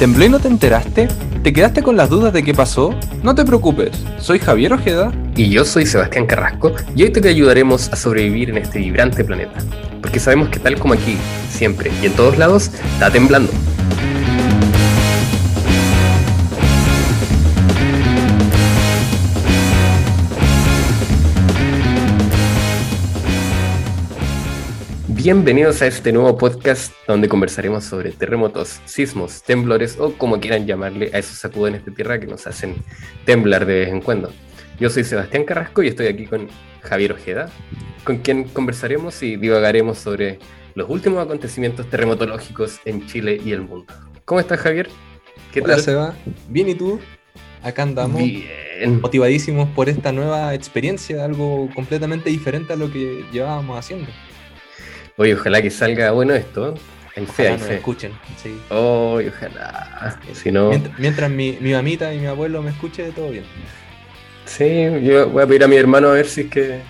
¿Tembló y no te enteraste? ¿Te quedaste con las dudas de qué pasó? No te preocupes, soy Javier Ojeda. Y yo soy Sebastián Carrasco y hoy te ayudaremos a sobrevivir en este vibrante planeta. Porque sabemos que tal como aquí, siempre y en todos lados, está temblando. Bienvenidos a este nuevo podcast donde conversaremos sobre terremotos, sismos, temblores o como quieran llamarle a esos sacudones de tierra que nos hacen temblar de vez en cuando. Yo soy Sebastián Carrasco y estoy aquí con Javier Ojeda, con quien conversaremos y divagaremos sobre los últimos acontecimientos terremotológicos en Chile y el mundo. ¿Cómo estás, Javier? ¿Qué Hola, tal? Seba. Bien, ¿y tú? Acá andamos. Bien. Motivadísimos por esta nueva experiencia, algo completamente diferente a lo que llevábamos haciendo. Oye, ojalá que salga bueno esto. En fe, ojalá escuchen, sí. Oye, ojalá. Si no... Mientras, mi, mamita y mi abuelo me escuchen, todo bien. Sí, yo voy a pedir a mi hermano a ver si es que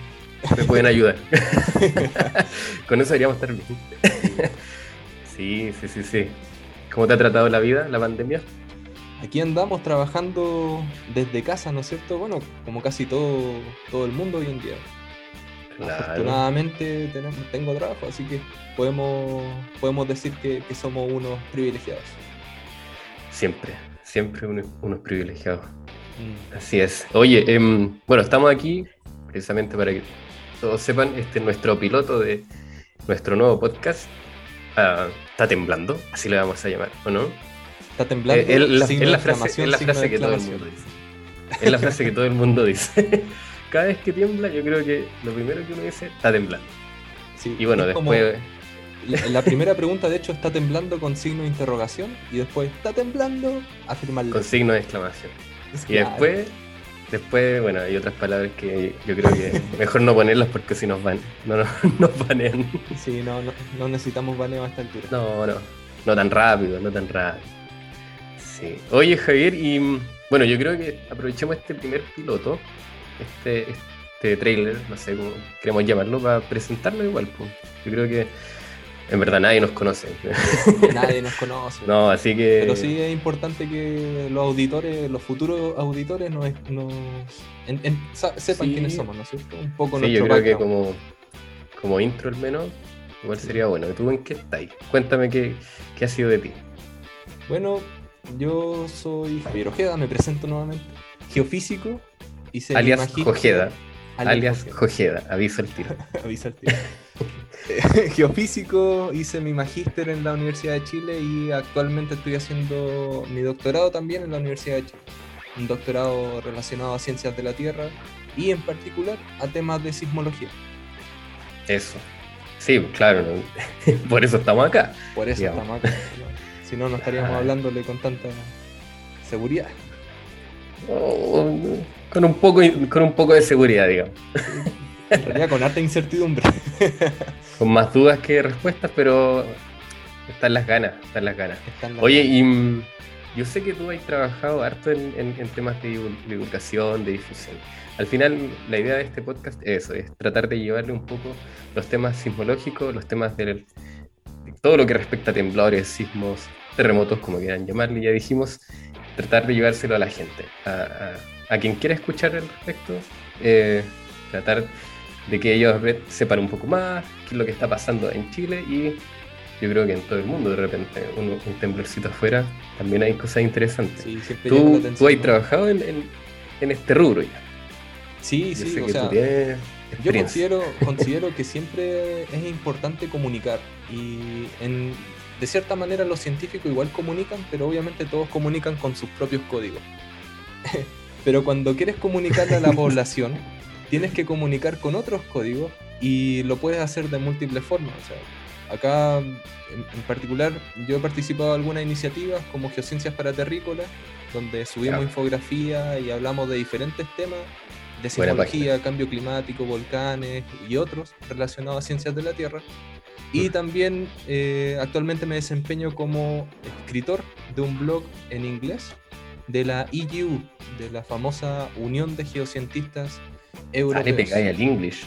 me pueden ayudar. Con eso deberíamos estar bien. sí, sí, sí, sí. ¿Cómo te ha tratado la vida, la pandemia? Aquí andamos trabajando desde casa, ¿no es cierto? Bueno, como casi todo, todo el mundo hoy en día. Afortunadamente tenemos, tengo trabajo, así que podemos, podemos decir que, somos unos privilegiados. Siempre, siempre unos, privilegiados. Mm. Así es. Oye, em, bueno, estamos aquí precisamente para que todos sepan, este es nuestro piloto de nuestro nuevo podcast. Ah, está temblando, así le vamos a llamar, ¿o no? Está temblando. Eh, es la, frase, la frase que todo el mundo dice. Es la frase que todo el mundo dice cada vez que tiembla, yo creo que lo primero que uno dice está temblando. y bueno, después. La, primera pregunta, de hecho, está temblando con signo de interrogación y después está temblando, afirmarlo. Con signo de exclamación. y después, después, bueno, hay otras palabras que yo creo que mejor no ponerlas porque si nos van, no nos, banean. Sí, no, no, necesitamos baneo a esta altura. No, no, no tan rápido, no tan rápido. Sí. Oye, Javier, y bueno, yo creo que aprovechemos este primer piloto este, este trailer, no sé cómo queremos llamarlo, para presentarlo igual. Pues. Yo creo que en verdad nadie nos conoce. Nadie nos conoce. no, así que. Pero sí es importante que los auditores, los futuros auditores, nos, sepan quiénes somos, ¿no es cierto? Un poco Sí, yo creo que como, como intro al menos, igual sería bueno. ¿Tú en qué estás? Cuéntame qué, qué ha sido de ti. Bueno, yo soy Javier Ojeda, me presento nuevamente. Geofísico, alias Jojeda. Alias, Jojeda, aviso el tiro. aviso el tiro. Geofísico, hice mi magíster en la Universidad de Chile y actualmente estoy haciendo mi doctorado también en la Universidad de Chile. Un doctorado relacionado a ciencias de la Tierra y en particular a temas de sismología. Eso. Sí, claro. Por eso estamos acá. Por eso estamos acá. Si no, no estaríamos hablándole con tanta seguridad. Con un poco, con un poco de seguridad, digamos. En realidad con harta incertidumbre. con más dudas que respuestas, pero están las ganas, están las ganas. Oye, y yo sé que tú has trabajado harto en, temas de divulgación, de difusión. Al final, la idea de este podcast es eso, es tratar de llevarle un poco los temas sismológicos, los temas de todo lo que respecta a temblores, sismos, terremotos, como quieran llamarle, ya dijimos, tratar de llevárselo a la gente, a, quien quiera escuchar al respecto, eh, tratar de que ellos sepan un poco más qué es lo que está pasando en Chile y yo creo que en todo el mundo de repente un, temblorcito afuera también hay cosas interesantes. tú, tú has trabajado en, este rubro ya. Sí, sí, o sea, yo considero, considero que siempre es importante comunicar y en, de cierta manera los científicos igual comunican, pero obviamente todos comunican con sus propios códigos. pero cuando quieres comunicarle a la población, tienes que comunicar con otros códigos y lo puedes hacer de múltiples formas. acá en, particular yo he participado en algunas iniciativas como Geociencias para Terrícolas, donde subimos infografía y hablamos de diferentes temas de sismología, cambio climático, volcanes y otros relacionados a ciencias de la Tierra. Y también eh, actualmente me desempeño como escritor de un blog en inglés de la EU, de la famosa Unión de Geocientistas Europeos. Ah, le al English.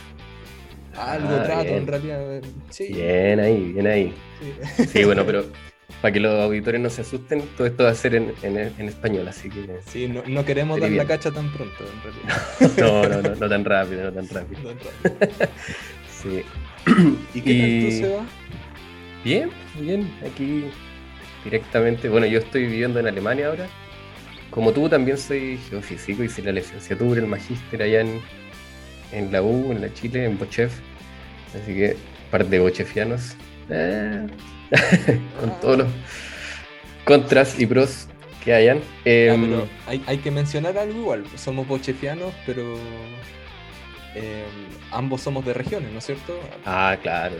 Algo ah, trato en realidad. Sí. Bien ahí, bien ahí. Sí, bueno, pero para que los auditores no se asusten, todo esto va a ser en, español, así que... Sí, no, queremos dar la cacha tan pronto, en realidad. no, no, no, no tan rápido, no tan rápido. sí. ¿Y qué tal tú, Seba? Bien, bien, aquí directamente, bueno, yo estoy viviendo en Alemania ahora. Como tú también soy geofísico, hice la licenciatura, el magíster allá en, en la U, en la Chile, en Bochef. Así que, parte de bochefianos. Eh, con todos los contras y pros que hayan. Em, hay, que mencionar algo igual. Somos bochefianos, pero em, ambos somos de regiones, ¿no es cierto? Ah, claro.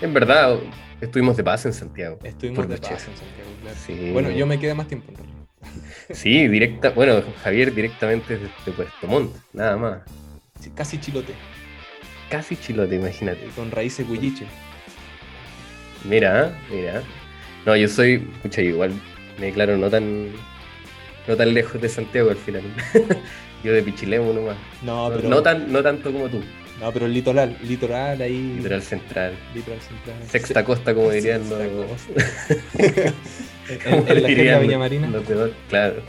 En verdad, estuvimos de paz en Santiago. Estuvimos de paz en Santiago, claro. Bueno, yo me quedé más tiempo. Sí, directa, bueno, Javier directamente desde Puerto Montt, nada más. casi chilote. Casi chilote, imagínate. con raíces huilliche. Mira, mira. No, yo soy, escucha, igual me declaro no tan no tan lejos de Santiago al final. yo de Pichilemu nomás. No, pero... no, tan, no tanto como tú. No, pero el litoral, litoral ahí. Litoral central. Litoral central. Sexta costa, como dirían los. en, en, la Viña Marina. claro.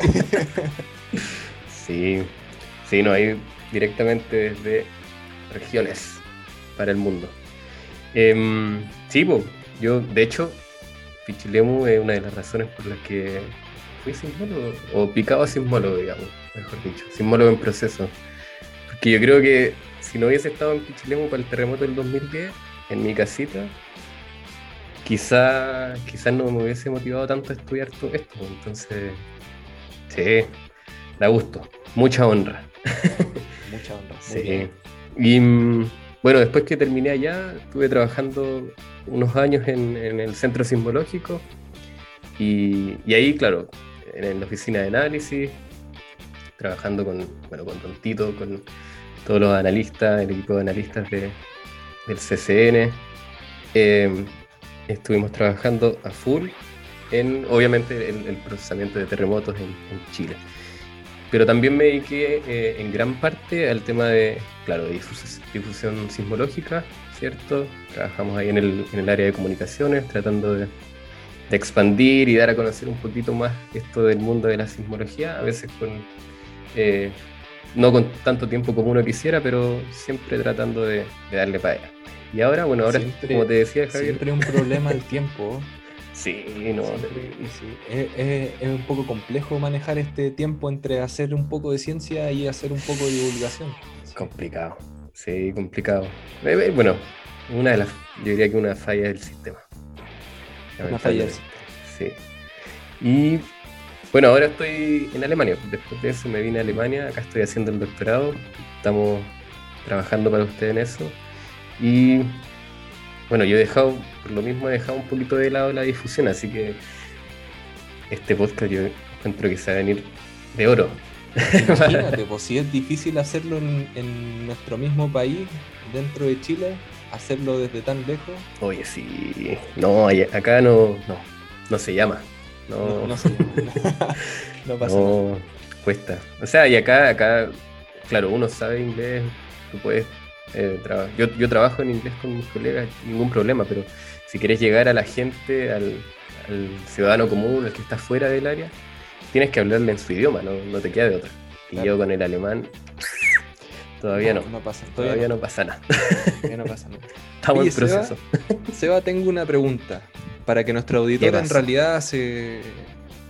sí. Sí, no, ahí directamente desde regiones para el mundo. Eh, sí, pues, yo, de hecho, Pichilemu es una de las razones por las que fui sismólogo, o picado sismólogo, digamos, mejor dicho, sismólogo en proceso. Porque yo creo que si no hubiese estado en Pichilemu para el terremoto del 2010, en mi casita, quizá, quizás no me hubiese motivado tanto a estudiar todo esto. Entonces, sí, da gusto, mucha honra. Mucha honra. sí. Y mm, bueno, después que terminé allá, estuve trabajando unos años en, el centro sismológico y, ahí, claro, en, la oficina de análisis, trabajando con, bueno, con Tontito, con todos los analistas, el equipo de analistas de, del CCN. Em, estuvimos trabajando a full en, obviamente, el, procesamiento de terremotos en Chile. Pero también me dediqué eh, en gran parte al tema de, claro, difusión, sismológica, ¿cierto? Trabajamos ahí en el, en el área de comunicaciones, tratando de, expandir y dar a conocer un poquito más esto del mundo de la sismología, a veces con, eh, no con tanto tiempo como uno quisiera, pero siempre tratando de, darle para allá. Y ahora, bueno, ahora, como te decía Javier... Siempre un problema el tiempo. Sí, no. Es, un poco complejo manejar este tiempo entre hacer un poco de ciencia y hacer un poco de divulgación. Complicado, sí, complicado. Eh, eh, bueno, una de las, yo diría que una falla del sistema. Una falla del sistema. Sí. Y bueno, ahora estoy en Alemania. Después de eso me vine a Alemania, acá estoy haciendo el doctorado. Estamos trabajando para usted en eso. Y bueno, yo he dejado, por lo mismo he dejado un poquito de lado la difusión, así que este podcast yo encuentro que se va a venir de oro. Imagínate, pues si es difícil hacerlo en, nuestro mismo país, dentro de Chile, hacerlo desde tan lejos. Oye, sí, no, acá no, no, no se llama. No, no, se llama. no pasa no, Cuesta. O sea, y acá, acá, claro, uno sabe inglés, tú puedes eh, yo, yo, trabajo en inglés con mis colegas, ningún problema, pero si quieres llegar a la gente, al, ciudadano común, al que está fuera del área, tienes que hablarle en su idioma, no, te queda de otra. Y yo con el alemán, todavía no. pasa, todavía, no. pasa nada. no pasa nada. Estamos en proceso. Seba, tengo una pregunta para que nuestro auditor en realidad se,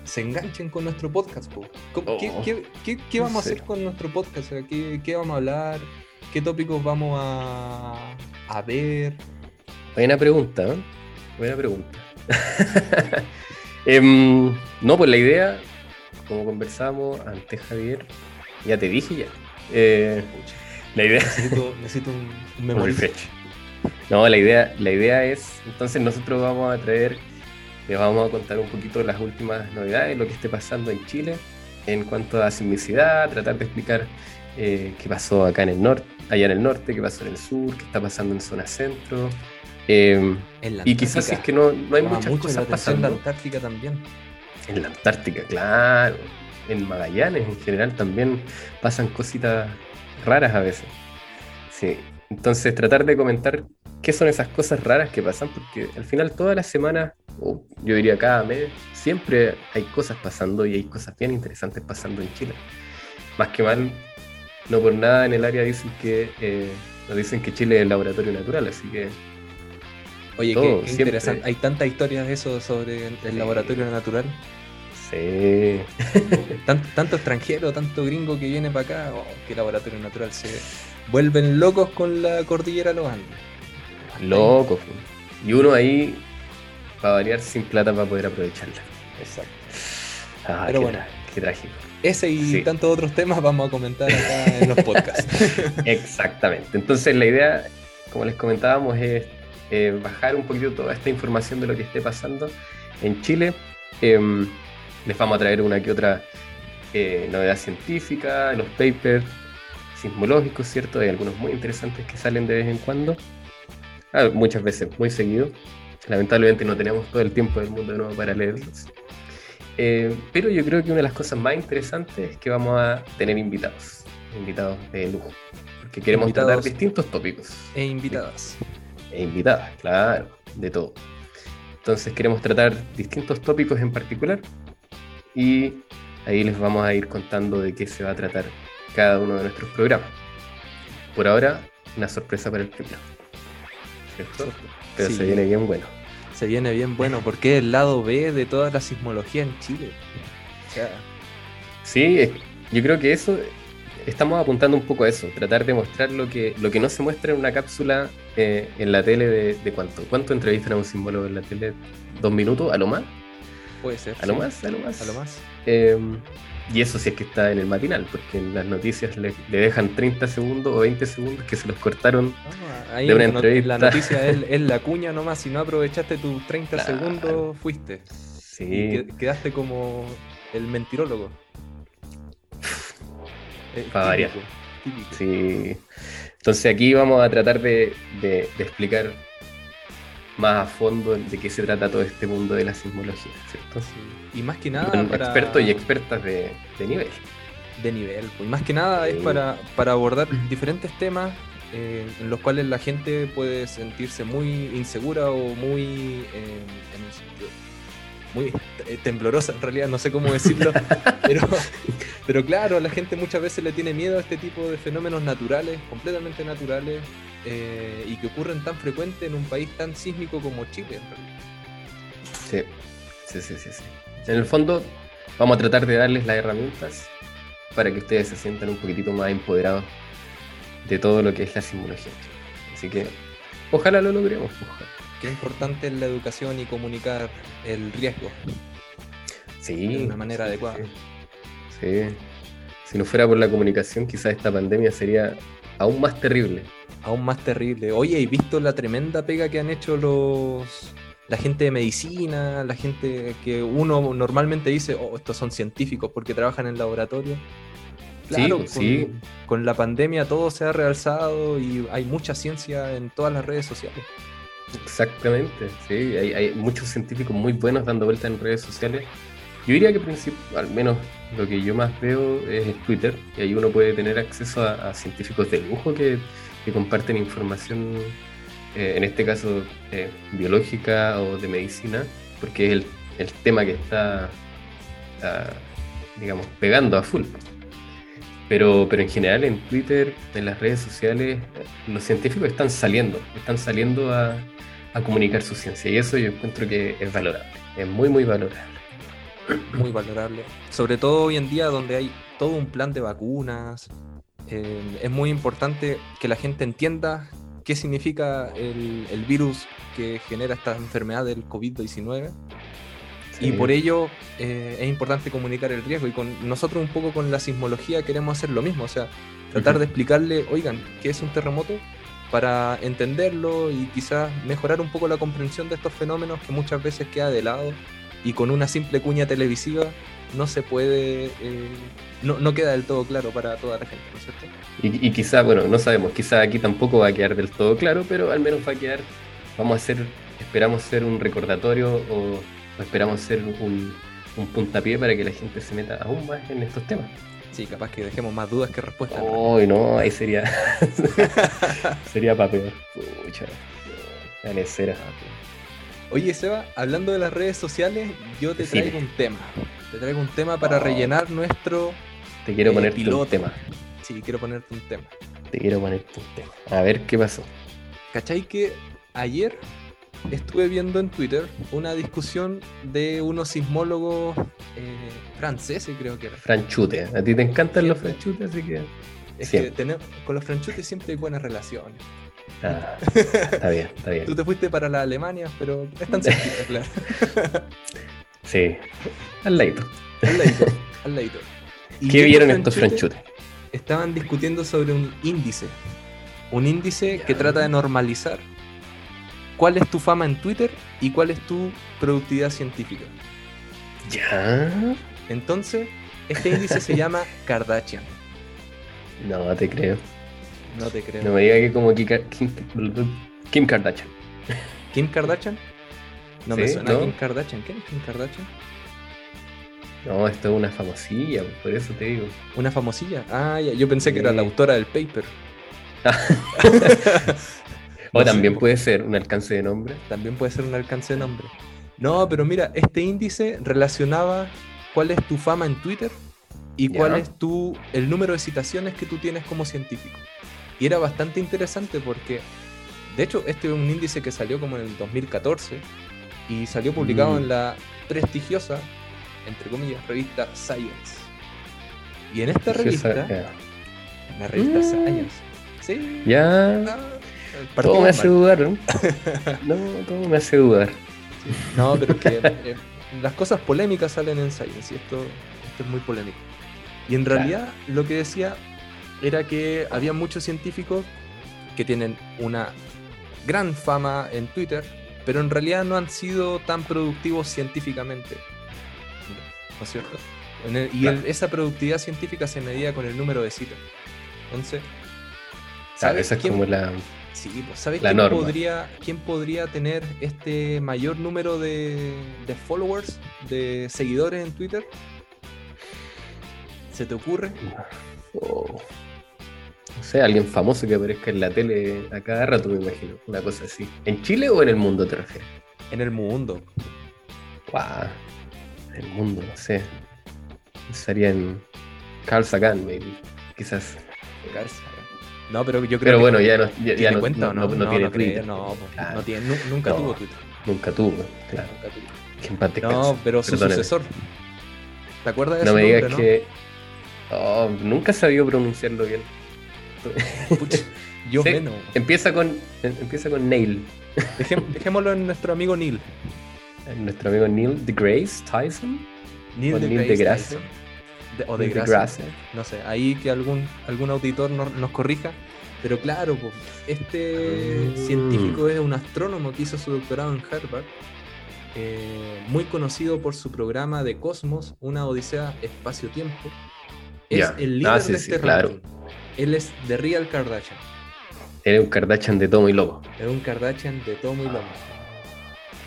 se enganchen con nuestro podcast. Oh. ¿Qué, vamos a hacer con nuestro podcast? ¿Qué, ¿Qué vamos a hablar? ¿Qué tópicos vamos a, a ver? Buena pregunta, ¿eh? Buena pregunta. Em, no, pues la idea, como conversamos antes, Javier, ya te dije ya. Eh, la idea. Necesito, un, memory No, la idea, la idea es, entonces nosotros vamos a traer, les vamos a contar un poquito las últimas novedades, lo que esté pasando en Chile en cuanto a sismicidad, tratar de explicar eh, qué pasó acá en el norte, allá en el norte, qué pasó en el sur, qué está pasando en zona centro. Em, y quizás es que no, no hay muchas cosas pasando. En la Antártica también. En la Antártica, claro. En Magallanes en general también pasan cositas raras a veces. Sí. Entonces tratar de comentar qué son esas cosas raras que pasan, porque al final todas las semanas, o yo diría cada mes, siempre hay cosas pasando y hay cosas bien interesantes pasando en Chile. Más que mal, no por nada en el área dicen que eh, nos dicen que Chile es el laboratorio natural, así que. Oye, qué, interesante. Hay tantas historias de eso sobre el laboratorio natural. Sí. tanto extranjero, tanto gringo que viene para acá, oh, qué laboratorio natural se vuelven locos con la cordillera los Andes. Locos. Y uno ahí, para variar, sin plata para poder aprovecharla. Exacto. Ah, Pero bueno, qué trágico. Ese y tantos otros temas vamos a comentar acá en los podcasts. Exactamente. Entonces la idea, como les comentábamos, es eh, bajar un poquito toda esta información de lo que esté pasando en Chile. Em, les vamos a traer una que otra eh, novedad científica, los papers sismológicos, ¿cierto? Hay algunos muy interesantes que salen de vez en cuando. Ah, muchas veces, muy seguido. Lamentablemente no tenemos todo el tiempo del mundo de nuevo para leerlos. Eh, pero yo creo que una de las cosas más interesantes es que vamos a tener invitados, invitados de lujo, porque queremos tratar distintos tópicos. E invitadas. E invitadas, claro, de todo. Entonces queremos tratar distintos tópicos en particular y ahí les vamos a ir contando de qué se va a tratar cada uno de nuestros programas. Por ahora, una sorpresa para el primero. ¿Cierto? Pero se viene bien bueno se viene bien bueno, porque es el lado B de toda la sismología en Chile. Sí, yo creo que eso, estamos apuntando un poco a eso, tratar de mostrar lo que, lo que no se muestra en una cápsula eh, en la tele de, cuánto. ¿Cuánto entrevistan a un símbolo en la tele? ¿Dos minutos? ¿A lo más? Puede ser. ¿A lo más? ¿A lo más? A lo más. Em, y eso sí es que está en el matinal, porque en las noticias le, dejan 30 segundos o 20 segundos que se los cortaron ah, ahí de una entrevista. La noticia es, la cuña nomás, si no aprovechaste tus 30 segundos, fuiste. Sí. Y quedaste como el mentirólogo. Para variar. Sí. Entonces aquí vamos a tratar de explicar más a fondo de qué se trata todo este mundo de la sismología, ¿cierto? Y más que nada. para... Expertos y expertas de, nivel. De nivel. Pues. Y más que nada es para, para abordar diferentes temas eh, en los cuales la gente puede sentirse muy insegura o muy. Eh, en un sentido muy temblorosa en realidad, no sé cómo decirlo, pero, pero claro, la gente muchas veces le tiene miedo a este tipo de fenómenos naturales, completamente naturales, eh, y que ocurren tan frecuente en un país tan sísmico como Chile. Sí, sí, sí, sí, sí. En el fondo, vamos a tratar de darles las herramientas para que ustedes se sientan un poquitito más empoderados de todo lo que es la simulación. Así que, ojalá lo logremos. Ojalá. Qué importante es la educación y comunicar el riesgo. Sí. De una manera adecuada. Sí. Si no fuera por la comunicación, quizás esta pandemia sería aún más terrible. Aún más terrible. Oye, ¿y visto la tremenda pega que han hecho los la gente de medicina, la gente que uno normalmente dice, oh, estos son científicos porque trabajan en laboratorio? Claro, sí, con, con la pandemia todo se ha realzado y hay mucha ciencia en todas las redes sociales. Exactamente, sí, hay, muchos científicos muy buenos dando vueltas en redes sociales. Yo diría que al menos lo que yo más veo es Twitter, y ahí uno puede tener acceso a, científicos de lujo que, comparten información, eh, en este caso eh, biológica o de medicina, porque es el, tema que está, ah, digamos, pegando a full. Pero, pero en general en Twitter, en las redes sociales, los científicos están saliendo, están saliendo a, a comunicar su ciencia. Y eso yo encuentro que es valorable, es muy, muy valorable. Muy valorable. Sobre todo hoy en día donde hay todo un plan de vacunas. Eh, es muy importante que la gente entienda qué significa el, virus que genera esta enfermedad del COVID-19. Y por ello eh, es importante comunicar el riesgo. Y con nosotros un poco con la sismología queremos hacer lo mismo. O sea, tratar de explicarle, oigan, ¿qué es un terremoto? para entenderlo y quizás mejorar un poco la comprensión de estos fenómenos que muchas veces queda de lado y con una simple cuña televisiva no se puede, eh, no, queda del todo claro para toda la gente, ¿no es cierto? Y, y quizá, bueno, no sabemos, quizá aquí tampoco va a quedar del todo claro, pero al menos va a quedar, vamos a hacer, esperamos ser un recordatorio o, esperamos ser un, un puntapié para que la gente se meta aún más en estos temas. Sí, capaz que dejemos más dudas que respuestas. Uy, no, ahí sería. sería para peor. Pucha. La cera. Oye, Seba, hablando de las redes sociales, yo te traigo un tema. Te traigo un tema para oh. rellenar nuestro. Te quiero poner un tema. Sí, quiero ponerte un tema. Te quiero poner un tema. A ver qué pasó. ¿Cachai que ayer estuve viendo en Twitter una discusión de unos sismólogos eh, franceses, creo que era. Franchute. A ti te encantan los franchutes, así que. Es que con los franchutes siempre hay buenas relaciones. Ah, está bien, está bien. Tú te fuiste para la Alemania, pero es tan cerquita, claro. sí, al ladito. Al ladito, al ladito. ¿Qué vieron estos franchutes? Estaban discutiendo sobre un índice. Un índice que trata de normalizar cuál es tu fama en Twitter y cuál es tu productividad científica. Ya. Entonces, este índice se llama Kardashian. No, te creo. No te creo. No me diga que como Kim, Kardashian. ¿Kim Kardashian? No me suena Kim Kardashian. ¿Quién es Kim Kardashian? No, esto es una famosilla, por eso te digo. ¿Una famosilla? Ah, ya. yo pensé que era la autora del paper. o también puede ser un alcance de nombre. También puede ser un alcance de nombre. No, pero mira, este índice relacionaba cuál es tu fama en Twitter y cuál es tu, el número de citaciones que tú tienes como científico. Y era bastante interesante porque, de hecho, este es un índice que salió como en el 2014 y salió publicado mm. en la prestigiosa, entre comillas, revista Science. Y en esta revista, en la revista mm. Science, ¿sí? Ya. todo me hace dudar, ¿no? no, todo me hace dudar. No, pero es que eh, las cosas polémicas salen en Science y esto, esto es muy polémico. Y en realidad lo que decía era que había muchos científicos que tienen una gran fama en Twitter, pero en realidad no han sido tan productivos científicamente. ¿No es cierto? y esa productividad científica se medía con el número de citas. Entonces, ¿sabes esa es como la. Sí, pues, ¿sabes quién, Podría, quién podría tener este mayor número de, de followers, de seguidores en Twitter? ¿Se te ocurre? Oh. No sé, alguien famoso que aparezca en la tele a cada rato, me imagino. Una cosa así. ¿En Chile o en el mundo te refieres? En el mundo. Wow. En el mundo, no sé. Sería en Carl Sagan, maybe. Quizás. Carl Sagan. No, pero yo creo pero que. bueno, ya no, ya, no, cuenta, no, no, tiene Twitter. No, no tiene, nunca tuvo Twitter. Nunca tuvo, claro. Nunca tuvo. No, pero su sucesor. ¿Te acuerdas de no me digas que. Oh, nunca he sabido pronunciarlo bien yo menos. Empieza con, empieza con Neil. dejémoslo en nuestro amigo Neil. nuestro amigo Neil deGrasse Tyson. Neil, deGrasse, o deGrasse. No sé, ahí que algún, algún auditor nos, corrija. Pero claro, este ah. científico es un astrónomo que hizo su doctorado en Harvard. Eh, muy conocido por su programa de Cosmos, una odisea espacio-tiempo. Es el líder ah, de este claro. Él es de Real Kardashian. Era un Kardashian de tomo y lomo. Es un Kardashian de tomo y lomo.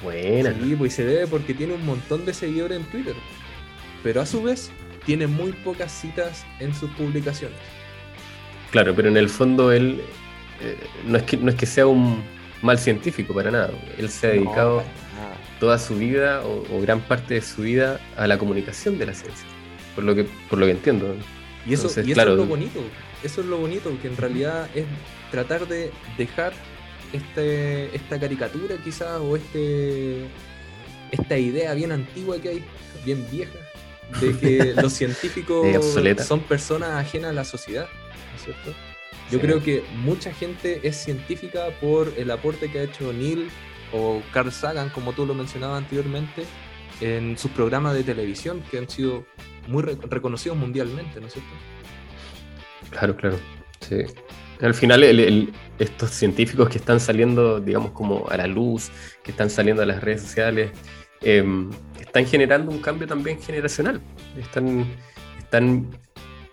Buena. Sí, pues se debe porque tiene un montón de seguidores en Twitter. Pero a su vez, tiene muy pocas citas en sus publicaciones. Claro, pero en el fondo él eh, no, es que, no es que sea un mal científico para nada. Él se ha dedicado toda su vida o, gran parte de su vida a la comunicación de la ciencia. Por lo que, por lo que entiendo. Y eso, y eso es lo bonito eso es lo bonito, que en realidad es tratar de dejar este, esta caricatura quizás o este, esta idea bien antigua que hay, bien vieja, de que los científicos son personas ajenas a la sociedad, ¿no es cierto? Yo creo que mucha gente es científica por el aporte que ha hecho Neil o Carl Sagan, como tú lo mencionabas anteriormente, en sus programas de televisión que han sido muy reconocidos mundialmente, ¿no es cierto? Claro, claro. Sí. Al final, estos científicos que están saliendo, digamos, como a la luz, que están saliendo a las redes sociales, em, están generando un cambio también generacional. Están, están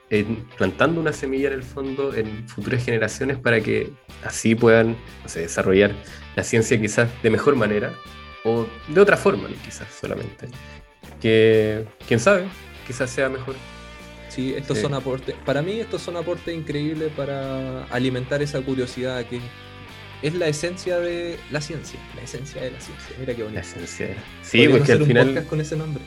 eh, plantando una semilla en el fondo en futuras generaciones para que así puedan desarrollar la ciencia quizás de mejor manera o de otra forma, quizás solamente. Que, quién sabe, quizás sea mejor sí, estos son aportes. Para mí, estos son aportes increíbles para alimentar esa curiosidad que es la esencia de la ciencia. La esencia de la ciencia. Mira qué bonito. La esencia. Sí, porque al final. con ese nombre.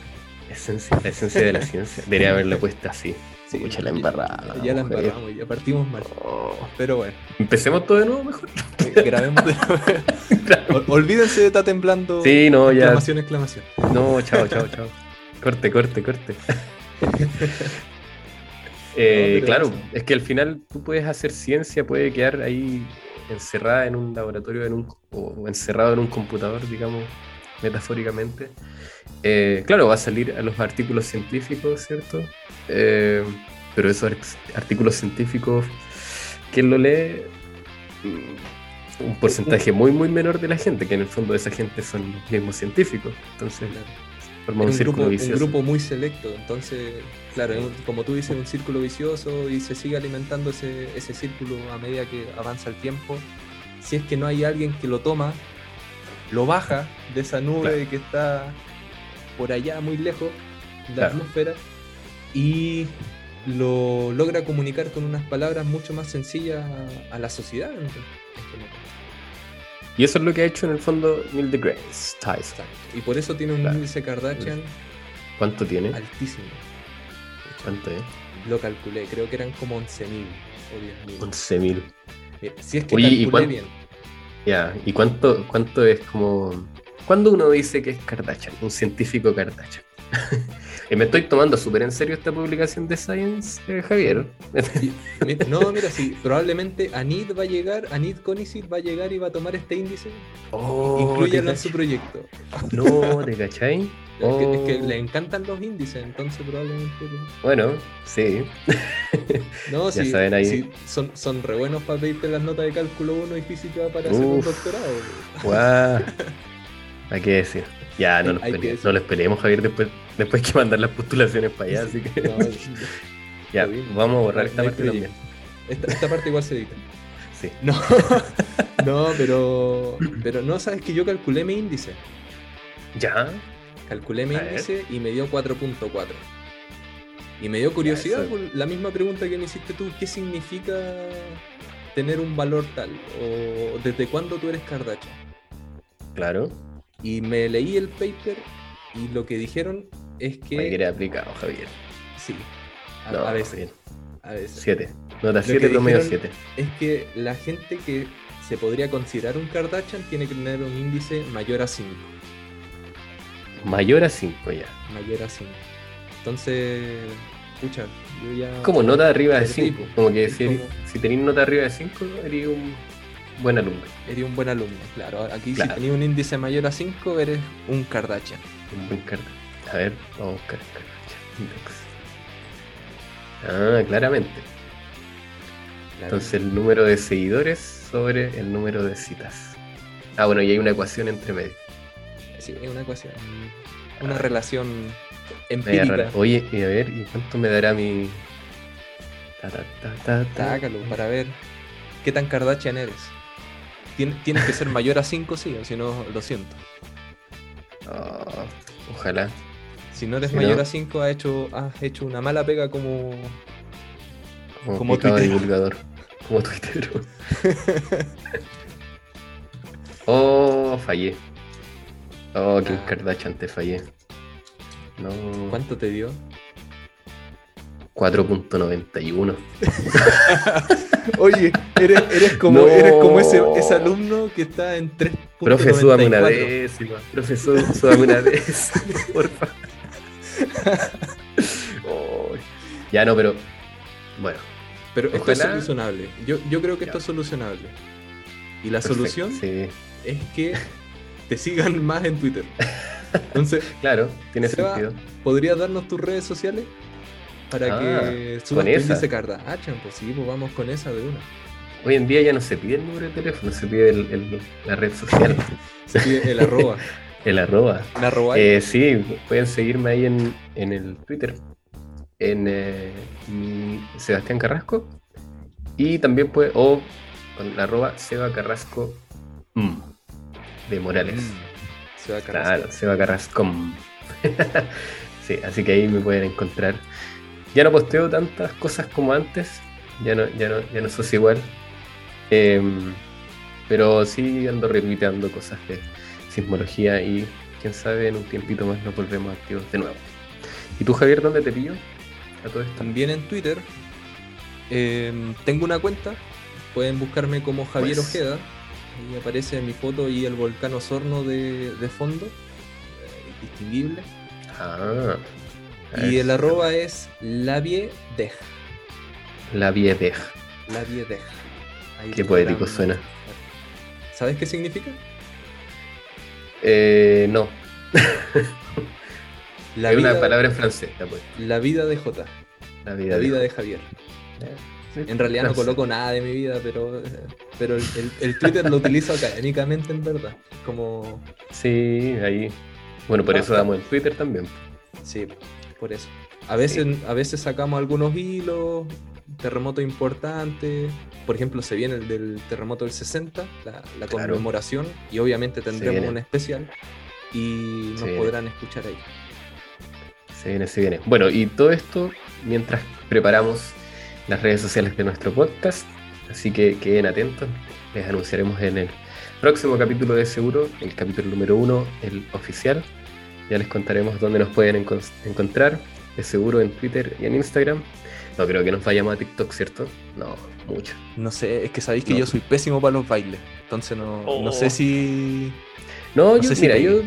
Esencia, la esencia de la ciencia. Debería haberla puesto así. Sí, Mucha la embarrada. Ya, la embarramos, ya partimos mal. Oh. Pero bueno. Empecemos todo de nuevo mejor. Grabemos de nuevo. Olvídense de estar temblando. Sí, no, ya. Exclamación, exclamación. No, chao, chao, chao. Corte, corte, corte. Eh, claro, es que al final tú puedes hacer ciencia, puede quedar ahí encerrada en un laboratorio en un, o encerrado en un computador, digamos, metafóricamente. Eh, claro, va a salir a los artículos científicos, ¿cierto? Eh, pero esos artículos científicos, ¿quién lo lee? Mm, un porcentaje muy, muy menor de la gente, que en el fondo esa gente son los mismos científicos. Entonces, forma un, grupo, un grupo muy selecto. Entonces, claro, como tú dices, un círculo vicioso y se sigue alimentando ese, ese círculo a medida que avanza el tiempo. Si es que no hay alguien que lo toma, lo baja de esa nube que está por allá muy lejos de la atmósfera y lo logra comunicar con unas palabras mucho más sencillas a, la sociedad. Y eso es lo que ha hecho en el fondo Neil deGrasse Tyson. Y por eso tiene un índice Kardashian. ¿Cuánto tiene? Altísimo. ¿Cuánto es? Lo calculé, creo que eran como 11.000 o 10.000. 11.000. Eh, si es que Oye, calculé bien. Ya, ¿y cuánto, cuánto es como... ¿Cuándo uno dice que es Kardashian? Un científico Kardashian. Y me estoy tomando súper en serio esta publicación de Science, eh, Javier. no, mira, sí, probablemente Anid va a llegar, Anid Conicid va a llegar y va a tomar este índice. Oh, en su proyecto. No, ¿te cachai? Es, que, oh. le encantan los índices, entonces probablemente. Bueno, sí. No, ya sí, saben ahí. son, son re buenos para pedirte las notas de cálculo 1 y física para hacer un doctorado. Guau. Hay que decir. Ya, no, nos no lo esperemos, Javier, después, después hay que mandar las postulaciones para allá, así que. ya, vamos a borrar esta parte también. Esta, parte igual se edita. Sí. No, no, pero. Pero no, sabes que yo calculé mi índice. Ya. Calculé mi índice y me dio 4.4. Y me dio curiosidad la misma pregunta que me hiciste tú: ¿qué significa tener un valor tal? ¿O desde cuándo tú eres Kardashian? Claro. Y me leí el paper y lo que dijeron es que. Que aplicado, Javier. Sí. A, veces. A veces. 7. Nota 7, promedio 7. Es que la gente que se podría considerar un Kardashian tiene que tener un índice mayor a 5. Mayor a 5 ya. Mayor a 5. Entonces, escucha, yo ya. Como nota arriba de 5. Como que si, si tenéis nota arriba de 5, sería un Buen alumno. Eres un buen alumno, claro. Aquí si tenías un índice mayor a 5, eres un Kardashian. Un buen Kardashian. A ver, vamos a buscar Ah, claramente. Entonces el número de seguidores sobre el número de citas. Ah, bueno, y hay una ecuación entre medio. Sí, es una ecuación. Una ah. relación empírica. Oye, y a ver, ¿y cuánto me dará mi. Ta, para ver qué tan Kardashian eres tienes que ser mayor a 5, sí, o si no, lo siento. Ah, ojalá. Si no eres mayor a 5, has hecho, has hecho una mala pega como. Como, como divulgador. Como Twitter. oh, fallé. Oh, qué ah. Kardashian te fallé. No. ¿Cuánto te dio? 4.91. Oye, eres, eres como, eres como ese, ese, alumno que está en 3. Profe, súbame una décima. Profe, súbame una décima, porfa. Oh, ya no, pero. Bueno. Pero esto es solucionable. Yo, yo creo que esto es solucionable. Y la solución es que te sigan más en Twitter. Entonces, claro, tiene sentido. ¿Podrías darnos tus redes sociales? para que ah, subas tu índice Kardashian, pues sí, pues vamos con esa de una. Hoy en día ya no se pide el número de teléfono, se pide el, la red social. se pide el arroba. el arroba. El arroba. Eh, sí, pueden seguirme ahí en, en el Twitter, en eh, Sebastián Carrasco. Y también puede, o con el arroba Seba Carrasco mm, de Morales. Mm, Seba Carrasco. Claro, Seba Carrasco. sí, así que ahí me pueden encontrar ya no posteo tantas cosas como antes, ya no, ya no, ya no sos igual. Em, pero sí ando repiteando cosas de sismología y quién sabe en un tiempito más nos volvemos activos de nuevo. ¿Y tú Javier dónde te pillo? A todo esto? También en Twitter. Em, tengo una cuenta, pueden buscarme como Javier pues. Ojeda. Ahí aparece mi foto y el volcán Osorno de, de fondo, distinguible. Ah, y el arroba es laviedej. Laviedej. Laviedej. Qué poético suena. ¿Sabes qué significa? Eh, no. la es una palabra en francés. Pues. La vida de J. La vida, de... Javier. En realidad no coloco nada de mi vida, pero, pero el, Twitter lo utilizo académicamente en verdad. Como... Sí, ahí. Bueno, por eso damos el Twitter también. Sí, por eso. A veces, a veces sacamos algunos hilos, terremoto importante. Por ejemplo, se viene el del terremoto del 60, la, conmemoración, y obviamente tendremos un especial y nos podrán escuchar ahí. Se viene, se viene. Bueno, y todo esto mientras preparamos las redes sociales de nuestro podcast, así que queden atentos, les anunciaremos en el próximo capítulo de Seguro, el capítulo número uno, el oficial. Ya les contaremos dónde nos pueden encontrar, de seguro en Twitter y en Instagram. No creo que nos vayamos a TikTok, ¿cierto? No, mucho. No sé, es que sabéis que yo soy pésimo para los bailes. Entonces no, no sé oh. si. No, yo, mira, yo,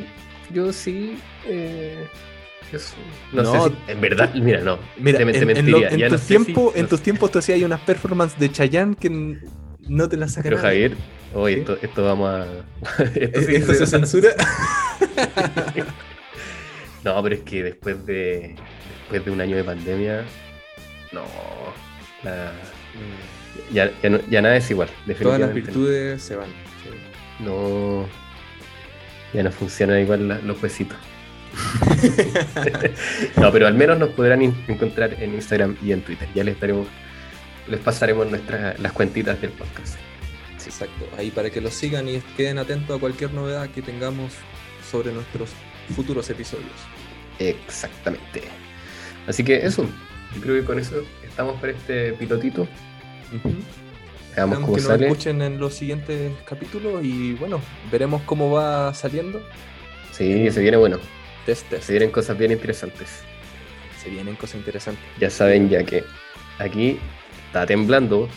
yo sí. Eh, no, sé si, en verdad, mira, no. Mira, en, en, tus tiempo, en tus tiempos tú hacías unas performances de Chayanne que no te las sacan. Pero Javier, oye, esto, esto, vamos a. esto, ¿Esto se censura? no, pero es que después de después de un año de pandemia, no. ya, ya, nada es igual. Todas las virtudes se van. No. Ya no funcionan igual los huesitos. no, pero al menos nos podrán encontrar en Instagram y en Twitter. Ya les daremos, les pasaremos nuestras las cuentitas del podcast. Exacto, ahí para que los sigan y queden atentos a cualquier novedad que tengamos sobre nuestros futuros episodios. Exactamente. Así que eso, yo creo que con eso estamos para este pilotito. Veamos cómo que nos escuchen en los siguientes capítulos y bueno, veremos cómo va saliendo. Sí, se viene bueno. Se vienen cosas bien interesantes. Se vienen cosas interesantes. Ya saben ya que aquí está temblando,